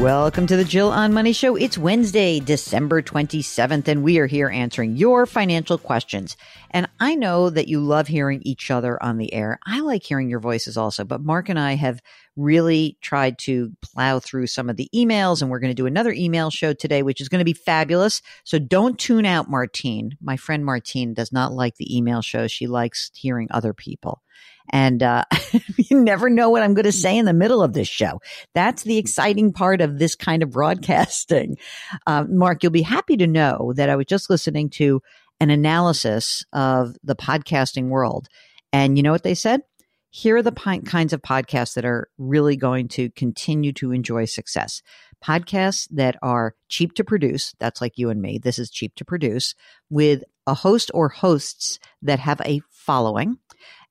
Welcome to the Jill on Money Show. It's Wednesday, December 27th, and we are here answering your financial questions. And I know that you love hearing each other on the air. I like hearing your voices also, but Mark and I have really tried to plow through some of the emails, and we're going to do another email show today, which is going to be fabulous. So don't tune out, Martine. My friend Martine does not like the email show. She likes hearing other people. And uh, you never know what I'm going to say in the middle of this show. That's the exciting part of this kind of broadcasting. Uh, Mark, you'll be happy to know that I was just listening to an analysis of the podcasting world. And you know what they said? Here are the p- kinds of podcasts that are really going to continue to enjoy success. Podcasts that are cheap to produce. That's like you and me. This is cheap to produce with a host or hosts that have a following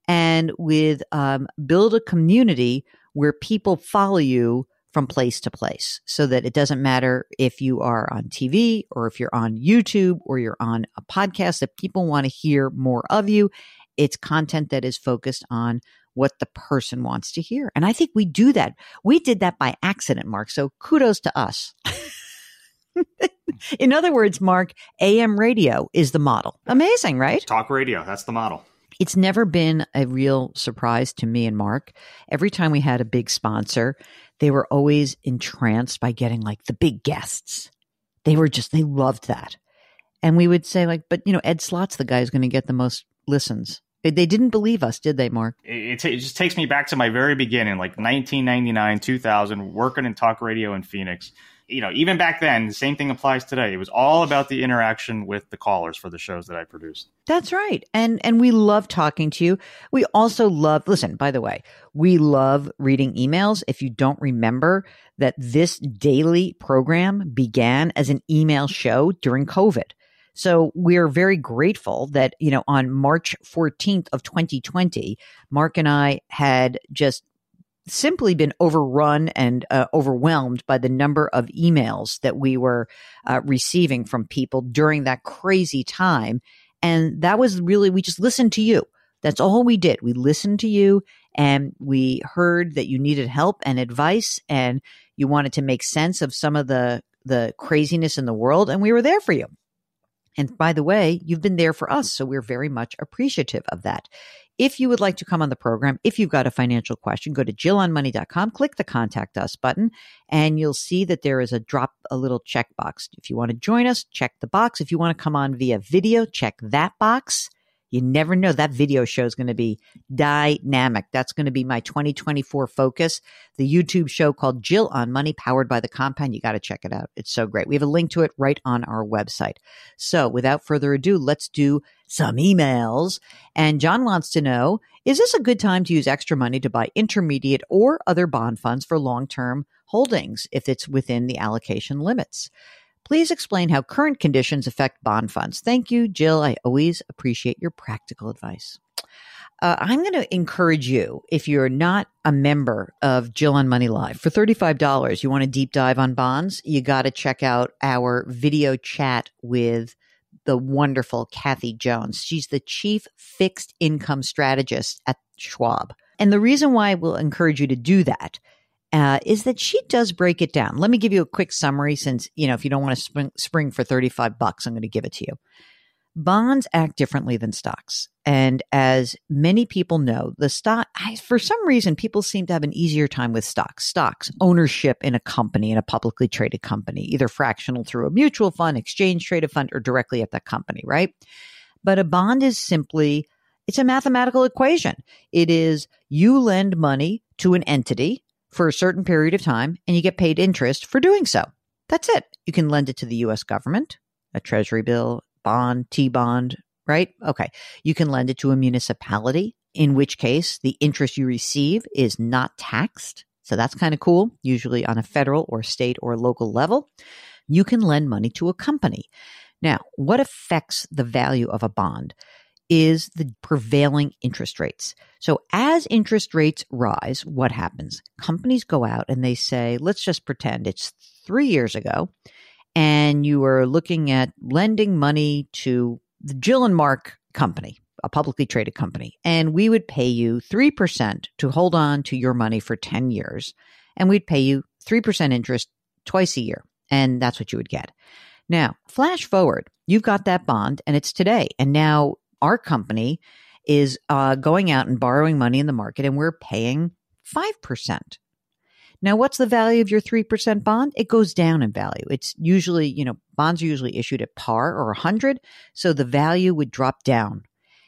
and with um, build a community where people follow you from place to place so that it doesn't matter if you are on TV or if you're on YouTube or you're on a podcast that people want to hear more of you. It's content that is focused on what the person wants to hear. And I think we do that. We did that by accident, Mark. So kudos to us. In other words, Mark, AM radio is the model. Amazing, right? Talk radio. That's the model. It's never been a real surprise to me and Mark. Every time we had a big sponsor, they were always entranced by getting like the big guests. They were just, they loved that. And we would say, like, but you know, Ed Slott's the guy who's going to get the most listens. They didn't believe us, did they, Mark? It, it, just takes me back to my very beginning, like 1999, 2000, working in talk radio in Phoenix you know, even back then, the same thing applies today. It was all about the interaction with the callers for the shows that I produced. That's right. And and we love talking to you. We also love listen, by the way, we love reading emails. If you don't remember that this daily program began as an email show during COVID. So we're very grateful that, you know, on March 14th of 2020, Mark and I had just simply been overrun and uh, overwhelmed by the number of emails that we were uh, receiving from people during that crazy time. And that was really, we just listened to you. That's all we did. We listened to you and we heard that you needed help and advice and you wanted to make sense of some of the, the craziness in the world. And we were there for you. And by the way, you've been there for us. So we're very much appreciative of that. If you would like to come on the program, if you've got a financial question, go to jillonmoney.com, click the contact us button, and you'll see that there is a drop a little checkbox. If you want to join us, check the box. If you want to come on via video, check that box. You never know. That video show is going to be dynamic. That's going to be my 2024 focus. The YouTube show called Jill on Money, powered by the compound. You got to check it out. It's so great. We have a link to it right on our website. So without further ado, let's do some emails. And John wants to know, is this a good time to use extra money to buy intermediate or other bond funds for long term holdings if it's within the allocation limits? Please explain how current conditions affect bond funds. Thank you, Jill. I always appreciate your practical advice. Uh, I'm going to encourage you, if you're not a member of Jill on Money Live, for $35, you want a deep dive on bonds, you got to check out our video chat with the wonderful Kathy Jones. She's the chief fixed income strategist at Schwab. And the reason why I will encourage you to do that uh, is that she does break it down. Let me give you a quick summary since, you know, if you don't want to spring, spring for 35 bucks, I'm going to give it to you. Bonds act differently than stocks. And as many people know, the stock, I, for some reason, people seem to have an easier time with stocks. Stocks, ownership in a company, in a publicly traded company, either fractional through a mutual fund, exchange traded fund, or directly at that company, right? But a bond is simply, it's a mathematical equation. It is you lend money to an entity for a certain period of time and you get paid interest for doing so. That's it. You can lend it to the US government, a treasury bill, bond, T bond, right? Okay. You can lend it to a municipality, in which case the interest you receive is not taxed. So that's kind of cool, usually on a federal or state or local level. You can lend money to a company. Now, what affects the value of a bond is the prevailing interest rates. So as interest rates rise, what happens? Companies go out and they say, let's just pretend it's three years ago and you were looking at lending money to the Jill and Mark company, a publicly traded company, and we would pay you 3% to hold on to your money for 10 years, and we'd pay you 3% interest twice a year, and that's what you would get. Now, flash forward, you've got that bond, and it's today, and now our company is uh, going out and borrowing money in the market, and we're paying 5%. Now, what's the value of your 3% bond? It goes down in value. It's usually, you know, bonds are usually issued at par or 100, so the value would drop down.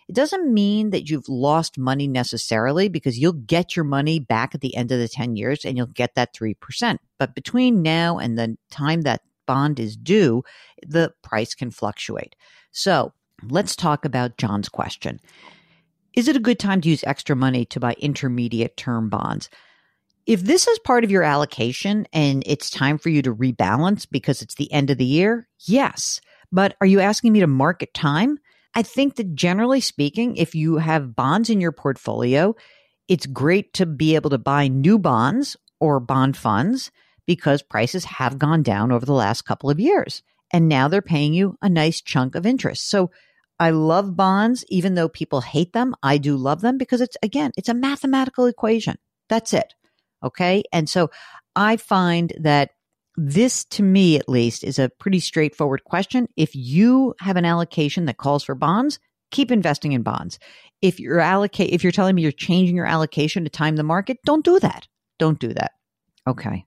It doesn't mean that you've lost money necessarily because you'll get your money back at the end of the 10 years and you'll get that 3%. But between now and the time that bond is due, the price can fluctuate. So let's talk about John's question. Is it a good time to use extra money to buy intermediate term bonds? If this is part of your allocation and it's time for you to rebalance because it's the end of the year, yes. But are you asking me to market time? I think that generally speaking, if you have bonds in your portfolio, it's great to be able to buy new bonds or bond funds because prices have gone down over the last couple of years. And now they're paying you a nice chunk of interest. So I love bonds, even though people hate them. I do love them because it's, again, it's a mathematical equation. That's it. Okay. And so I find that this to me at least is a pretty straightforward question. If you have an allocation that calls for bonds, keep investing in bonds. If you're allocate if you're telling me you're changing your allocation to time the market, don't do that. Don't do that. Okay.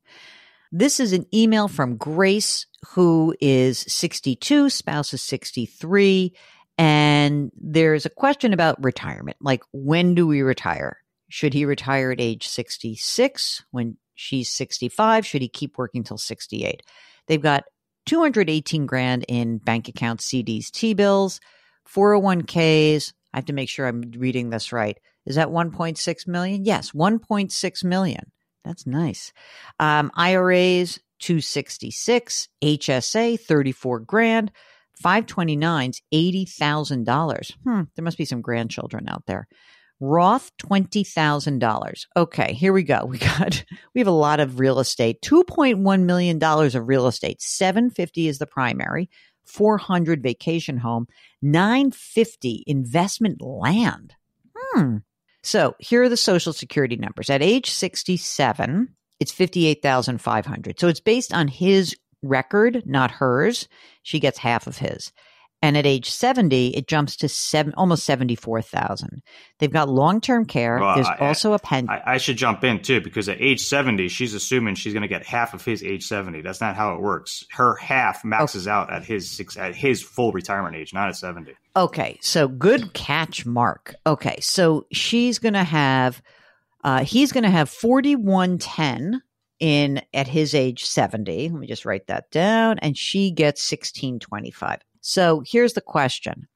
This is an email from Grace, who is 62, spouse is 63. And there's a question about retirement. Like, when do we retire? Should he retire at age 66 when she's 65? Should he keep working till 68? They've got 218 grand in bank accounts, CDs, T bills, 401ks. I have to make sure I'm reading this right. Is that 1.6 million? Yes, 1.6 million. That's nice. Um, IRAs, 266, HSA, 34 grand, 529s, $80,000. Hmm, there must be some grandchildren out there. Roth $20,000. Okay, here we go. We got we have a lot of real estate. 2.1 million dollars of real estate. 750 is the primary, 400 vacation home, 950 investment land. Hmm. So, here are the social security numbers. At age 67, it's 58,500. So, it's based on his record, not hers. She gets half of his. And at age 70, it jumps to seven, almost 74,000. They've got long term care. Well, There's I, also a pension. I, I, should jump in too, because at age 70, she's assuming she's going to get half of his age 70. That's not how it works. Her half maxes okay. out at his six, at his full retirement age, not at 70. Okay. So good catch, Mark. Okay. So she's going to have, uh, he's going to have 4110 in at his age 70. Let me just write that down. And she gets 1625. So here's the question.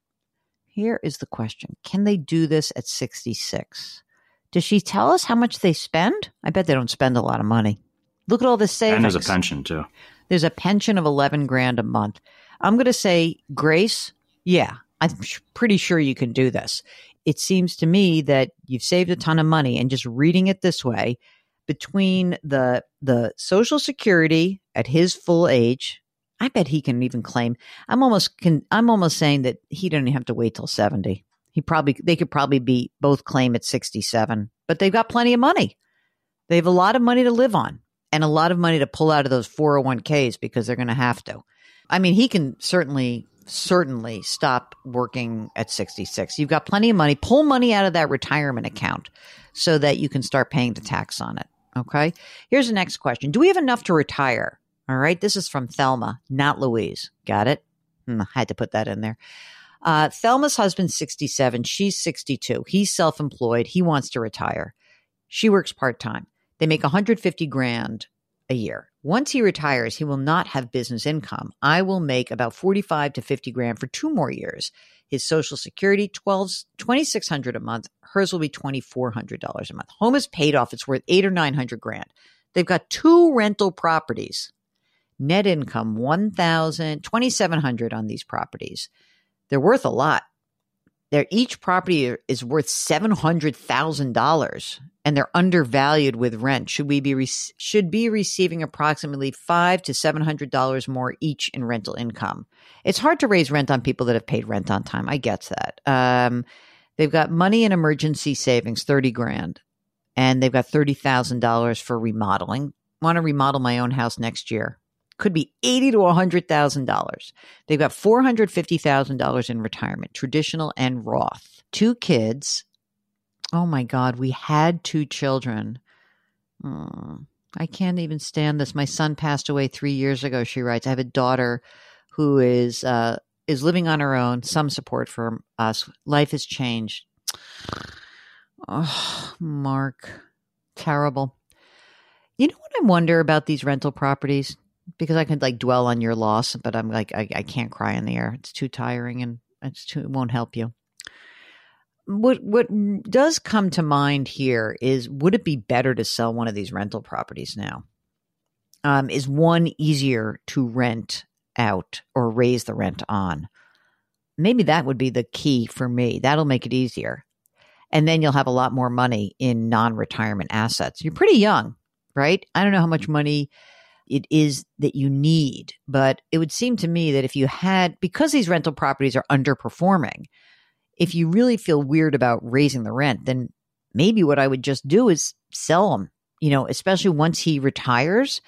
Here is the question. Can they do this at 66? Does she tell us how much they spend? I bet they don't spend a lot of money. Look at all this savings. And there's a pension too. There's a pension of 11 grand a month. I'm going to say, Grace, yeah, I'm pretty sure you can do this. it seems to me that you've saved a ton of money and just reading it this way between the the social security at his full age i bet he can even claim i'm almost can i'm almost saying that he didn't have to wait till 70 he probably they could probably be both claim at 67 but they've got plenty of money they have a lot of money to live on and a lot of money to pull out of those 401ks because they're going to have to i mean he can certainly certainly stop working at 66. You've got plenty of money. Pull money out of that retirement account so that you can start paying the tax on it. Okay. Here's the next question Do we have enough to retire? All right. This is from Thelma, not Louise. Got it? Hmm, I had to put that in there. Uh, Thelma's husband's 67. She's 62. He's self employed. He wants to retire. She works part time. They make 150 grand a year. Once he retires, he will not have business income. I will make about 45 to 50 grand for two more years. His social security, 12, 2600 a month. Hers will be $2,400 a month. Home is paid off. It's worth eight or 900 grand. They've got two rental properties. Net income, 1,000, 2,700 on these properties. They're worth a lot. They're, each property is worth $700,000 and they're undervalued with rent. Should we be re- should be receiving approximately 5 to 700 dollars more each in rental income. It's hard to raise rent on people that have paid rent on time. I get that. Um, they've got money in emergency savings 30 grand and they've got $30,000 for remodeling. Want to remodel my own house next year could be eighty to hundred thousand dollars. They've got four hundred fifty thousand dollars in retirement, traditional and Roth. Two kids, Oh my God, we had two children. Oh, I can't even stand this. My son passed away three years ago. She writes, I have a daughter who is uh, is living on her own. Some support for us. Life has changed. Oh, Mark, terrible. You know what I wonder about these rental properties? Because I could like dwell on your loss, but I'm like I, I can't cry in the air. It's too tiring and it's too it won't help you what what does come to mind here is would it be better to sell one of these rental properties now? Um, is one easier to rent out or raise the rent on? Maybe that would be the key for me. That'll make it easier. And then you'll have a lot more money in non retirement assets. You're pretty young, right? I don't know how much money it is that you need, but it would seem to me that if you had, because these rental properties are underperforming, if you really feel weird about raising the rent, then maybe what I would just do is sell them, you know, especially once he retires.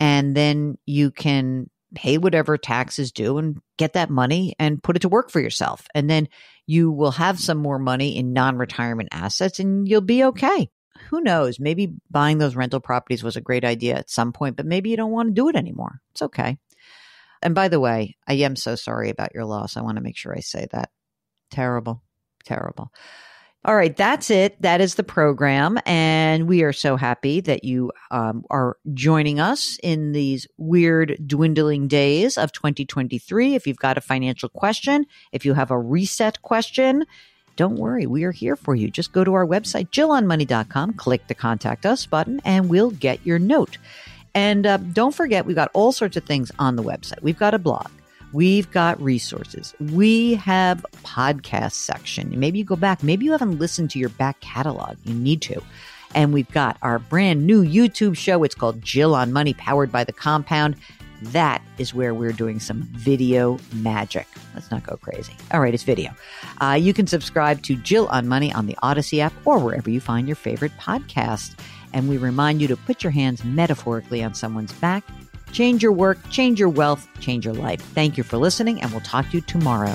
And then you can pay whatever taxes due and get that money and put it to work for yourself. And then you will have some more money in non retirement assets and you'll be okay. Who knows? Maybe buying those rental properties was a great idea at some point, but maybe you don't want to do it anymore. It's okay. And by the way, I am so sorry about your loss. I want to make sure I say that. Terrible. Terrible. All right, that's it. That is the program. And we are so happy that you um, are joining us in these weird, dwindling days of 2023. If you've got a financial question, if you have a reset question, don't worry, we are here for you. Just go to our website, jillonmoney.com, click the contact us button, and we'll get your note. And uh, don't forget, we've got all sorts of things on the website. We've got a blog. We've got resources. We have podcast section. Maybe you go back. Maybe you haven't listened to your back catalog. You need to. And we've got our brand new YouTube show. It's called Jill on Money, powered by the Compound. That is where we're doing some video magic. Let's not go crazy. All right, it's video. Uh, you can subscribe to Jill on Money on the Audacy app or wherever you find your favorite podcast. And we remind you to put your hands metaphorically on someone's back Change your work, change your wealth, change your life. Thank you for listening, and we'll talk to you tomorrow.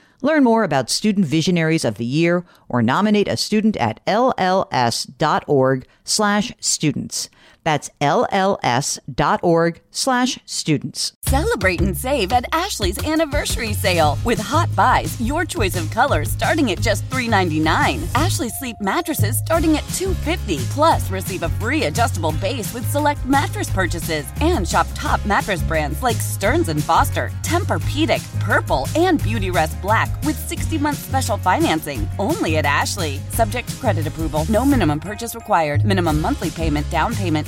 Learn more about Student Visionaries of the Year or nominate a student at lls.org/students. That's lls.org slash students. Celebrate and save at Ashley's anniversary sale. With hot buys, your choice of colors starting at just $3.99. Ashley Sleep mattresses starting at $2.50. Plus, receive a free adjustable base with select mattress purchases. And shop top mattress brands like Stearns & Foster, Tempur-Pedic, Purple, and Beautyrest Black with 60-month special financing. Only at Ashley. Subject to credit approval. No minimum purchase required. Minimum monthly payment, down payment,